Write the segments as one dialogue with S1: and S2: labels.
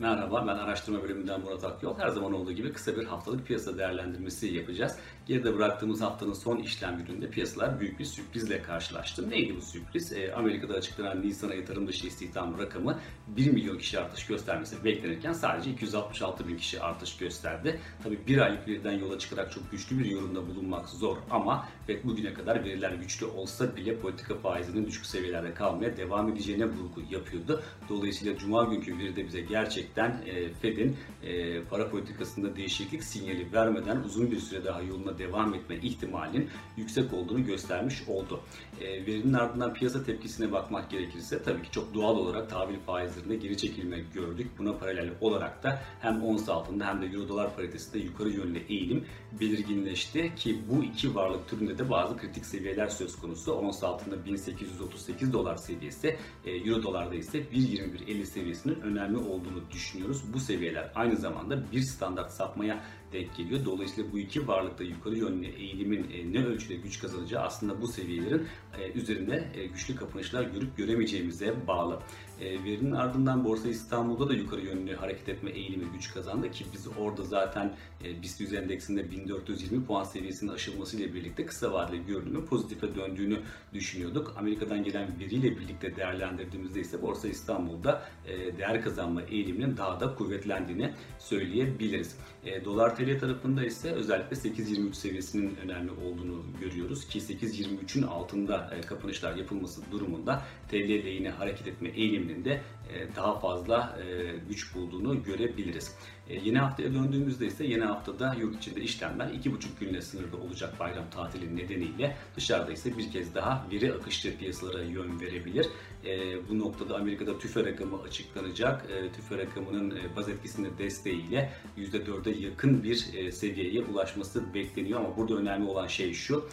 S1: Merhaba, ben araştırma bölümünden Murat Akyol. Her zaman olduğu gibi kısa bir haftalık piyasa değerlendirmesi yapacağız. Geride bıraktığımız haftanın son işlem gününde piyasalar büyük bir sürprizle karşılaştı. Neydi bu sürpriz? Ee, Amerika'da açıklanan Nisan ayı tarım dışı istihdam rakamı 1 milyon kişi artış göstermesi beklenirken sadece 266 bin kişi artış gösterdi. Tabi bir aylık veriden yola çıkarak çok güçlü bir yorumda bulunmak zor ama FED bugüne kadar veriler güçlü olsa bile politika faizinin düşük seviyelerde kalmaya devam edeceğine vurgu yapıyordu. Dolayısıyla Cuma günkü veride bize gerçekten e, Fed'in e, para politikasında değişiklik sinyali vermeden uzun bir süre daha yoluna devam etme ihtimalinin yüksek olduğunu göstermiş oldu. E, verinin ardından piyasa tepkisine bakmak gerekirse tabii ki çok doğal olarak tahvil faizlerinde geri çekilme gördük. Buna paralel olarak da hem ons altında hem de euro dolar paritesinde yukarı yönlü eğilim belirginleşti ki bu iki varlık türünde de bazı kritik seviyeler söz konusu. Ons altında 1838 dolar seviyesi, euro dolarda ise 1.21.50 seviyesinin önemli olduğunu düşünüyoruz. Bu seviyeler aynı zamanda bir standart sapmaya denk geliyor. Dolayısıyla bu iki varlıkta yukarı yönlü eğilimin e, ne ölçüde güç kazanacağı aslında bu seviyelerin e, üzerinde e, güçlü kapanışlar görüp göremeyeceğimize bağlı. Verinin ardından Borsa İstanbul'da da yukarı yönlü hareket etme eğilimi güç kazandı ki biz orada zaten BIST 100 endeksinde 1420 puan seviyesinin aşılmasıyla birlikte kısa vadeli görünümü pozitife döndüğünü düşünüyorduk. Amerika'dan gelen veriyle birlikte değerlendirdiğimizde ise Borsa İstanbul'da değer kazanma eğiliminin daha da kuvvetlendiğini söyleyebiliriz. Dolar TL tarafında ise özellikle 8.23 seviyesinin önemli olduğunu görüyoruz ki 8.23'ün altında e, kapanışlar yapılması durumunda TL lehine hareket etme eğiliminin de e, daha fazla e, güç bulduğunu görebiliriz. Yeni haftaya döndüğümüzde ise yeni haftada yurt içinde işlemler 2,5 günle sınırlı olacak bayram tatili nedeniyle dışarıda ise bir kez daha veri akışçı piyasalara yön verebilir. Bu noktada Amerika'da tüfe rakamı açıklanacak. Tüfe rakamının baz etkisinin desteğiyle %4'e yakın bir seviyeye ulaşması bekleniyor ama burada önemli olan şey şu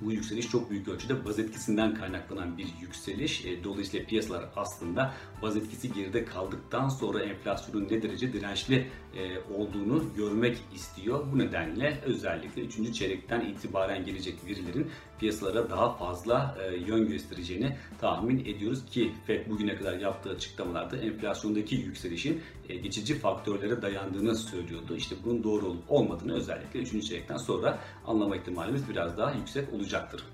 S1: bu yükseliş çok büyük ölçüde baz etkisinden kaynaklanan bir yükseliş. E, dolayısıyla piyasalar aslında baz etkisi geride kaldıktan sonra enflasyonun ne derece dirençli e, olduğunu görmek istiyor. Bu nedenle özellikle 3. çeyrekten itibaren gelecek verilerin piyasalara daha fazla e, yön göstereceğini tahmin ediyoruz ki FED bugüne kadar yaptığı açıklamalarda enflasyondaki yükselişin geçici faktörlere dayandığını söylüyordu. İşte bunun doğru olup olmadığını özellikle 3. çeyrekten sonra anlama ihtimalimiz biraz daha yüksek olacak olacaktır.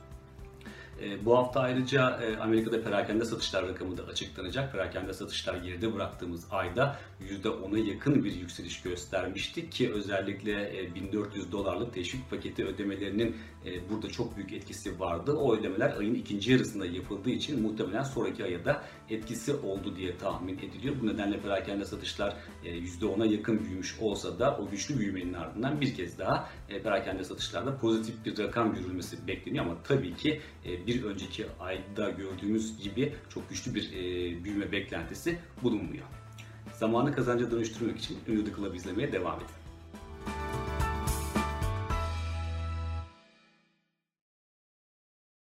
S1: E, bu hafta ayrıca e, Amerika'da perakende satışlar rakamı da açıklanacak. Perakende satışlar geride bıraktığımız ayda %10'a yakın bir yükseliş göstermişti ki özellikle 1400 e, dolarlık teşvik paketi ödemelerinin burada çok büyük etkisi vardı. O ödemeler ayın ikinci yarısında yapıldığı için muhtemelen sonraki aya da etkisi oldu diye tahmin ediliyor. Bu nedenle perakende satışlar %10'a yakın büyümüş olsa da o güçlü büyümenin ardından bir kez daha perakende satışlarda pozitif bir rakam görülmesi bekleniyor ama tabii ki bir bir önceki ayda gördüğümüz gibi çok güçlü bir e, büyüme beklentisi bulunmuyor. Zamanı kazanca dönüştürmek için Ünlü The Club izlemeye devam edin.